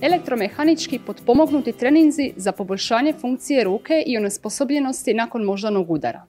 elektromehanički potpomognuti treninzi za poboljšanje funkcije ruke i onesposobljenosti nakon moždanog udara.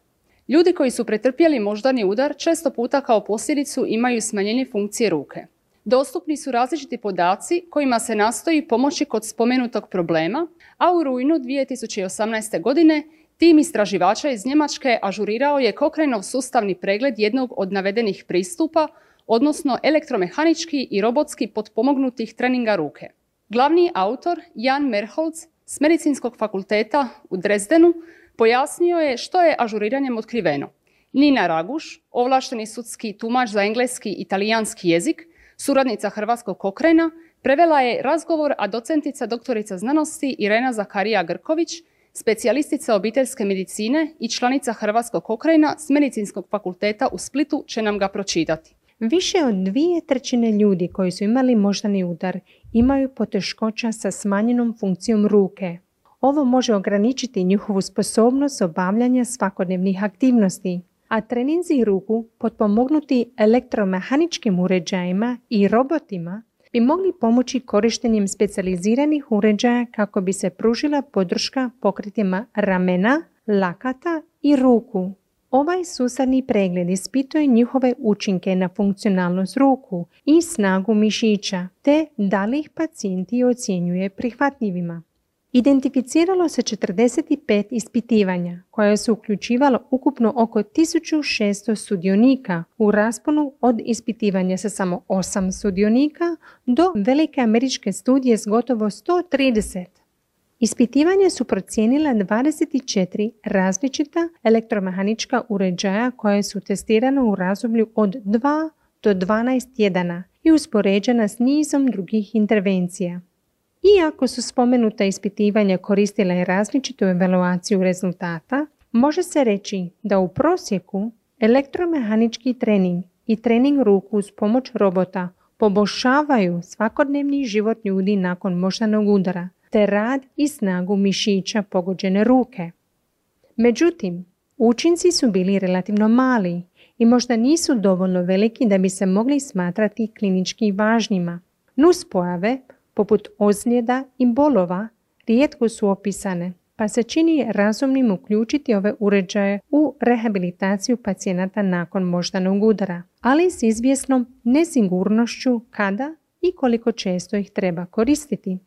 Ljudi koji su pretrpjeli moždani udar često puta kao posljedicu imaju smanjenje funkcije ruke. Dostupni su različiti podaci kojima se nastoji pomoći kod spomenutog problema, a u rujnu 2018. godine tim istraživača iz Njemačke ažurirao je Kokrenov sustavni pregled jednog od navedenih pristupa, odnosno elektromehanički i robotski potpomognutih treninga ruke. Glavni autor Jan Merholz s Medicinskog fakulteta u Dresdenu pojasnio je što je ažuriranjem otkriveno. Nina Raguš, ovlašteni sudski tumač za engleski i talijanski jezik, suradnica Hrvatskog kokrena, prevela je razgovor, a docentica doktorica znanosti Irena Zakarija Grković, specijalistica obiteljske medicine i članica Hrvatskog kokrena s Medicinskog fakulteta u Splitu će nam ga pročitati. Više od dvije trećine ljudi koji su imali moždani udar imaju poteškoća sa smanjenom funkcijom ruke. Ovo može ograničiti njihovu sposobnost obavljanja svakodnevnih aktivnosti, a treninzi ruku potpomognuti elektromehaničkim uređajima i robotima bi mogli pomoći korištenjem specijaliziranih uređaja kako bi se pružila podrška pokritima ramena, lakata i ruku. Ovaj susadni pregled ispituje njihove učinke na funkcionalnost ruku i snagu mišića, te da li ih pacijenti ocjenjuje prihvatljivima. Identificiralo se 45 ispitivanja koja su uključivala ukupno oko 1600 sudionika u rasponu od ispitivanja sa samo 8 sudionika do velike američke studije s gotovo 130. Ispitivanje su procijenila 24 različita elektromehanička uređaja koje su testirane u razdoblju od 2 do 12 tjedana i uspoređena s nizom drugih intervencija. Iako su spomenuta ispitivanja koristila i različitu evaluaciju rezultata, može se reći da u prosjeku elektromehanički trening i trening ruku uz pomoć robota poboljšavaju svakodnevni život ljudi nakon moždanog udara, te rad i snagu mišića pogođene ruke. Međutim, učinci su bili relativno mali i možda nisu dovoljno veliki da bi se mogli smatrati klinički važnjima. Nuspojave poput ozljeda i bolova rijetko su opisane, pa se čini razumnim uključiti ove uređaje u rehabilitaciju pacijenata nakon moždanog udara, ali s izvjesnom nesigurnošću kada i koliko često ih treba koristiti.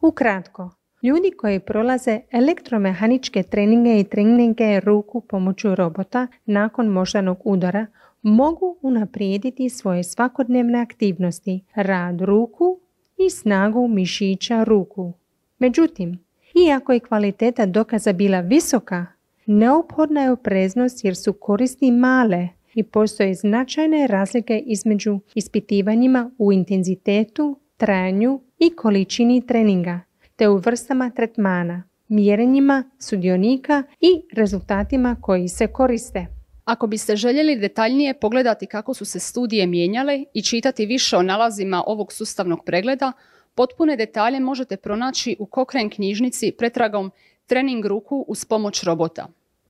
Ukratko, ljudi koji prolaze elektromehaničke treninge i treninge ruku pomoću robota nakon moždanog udara mogu unaprijediti svoje svakodnevne aktivnosti, rad ruku i snagu mišića ruku. Međutim, iako je kvaliteta dokaza bila visoka, neophodna je opreznost jer su koristi male i postoje značajne razlike između ispitivanjima u intenzitetu, trajanju i količini treninga, te u vrstama tretmana, mjerenjima sudionika i rezultatima koji se koriste. Ako biste željeli detaljnije pogledati kako su se studije mijenjale i čitati više o nalazima ovog sustavnog pregleda, potpune detalje možete pronaći u Kokren knjižnici pretragom Trening ruku uz pomoć robota.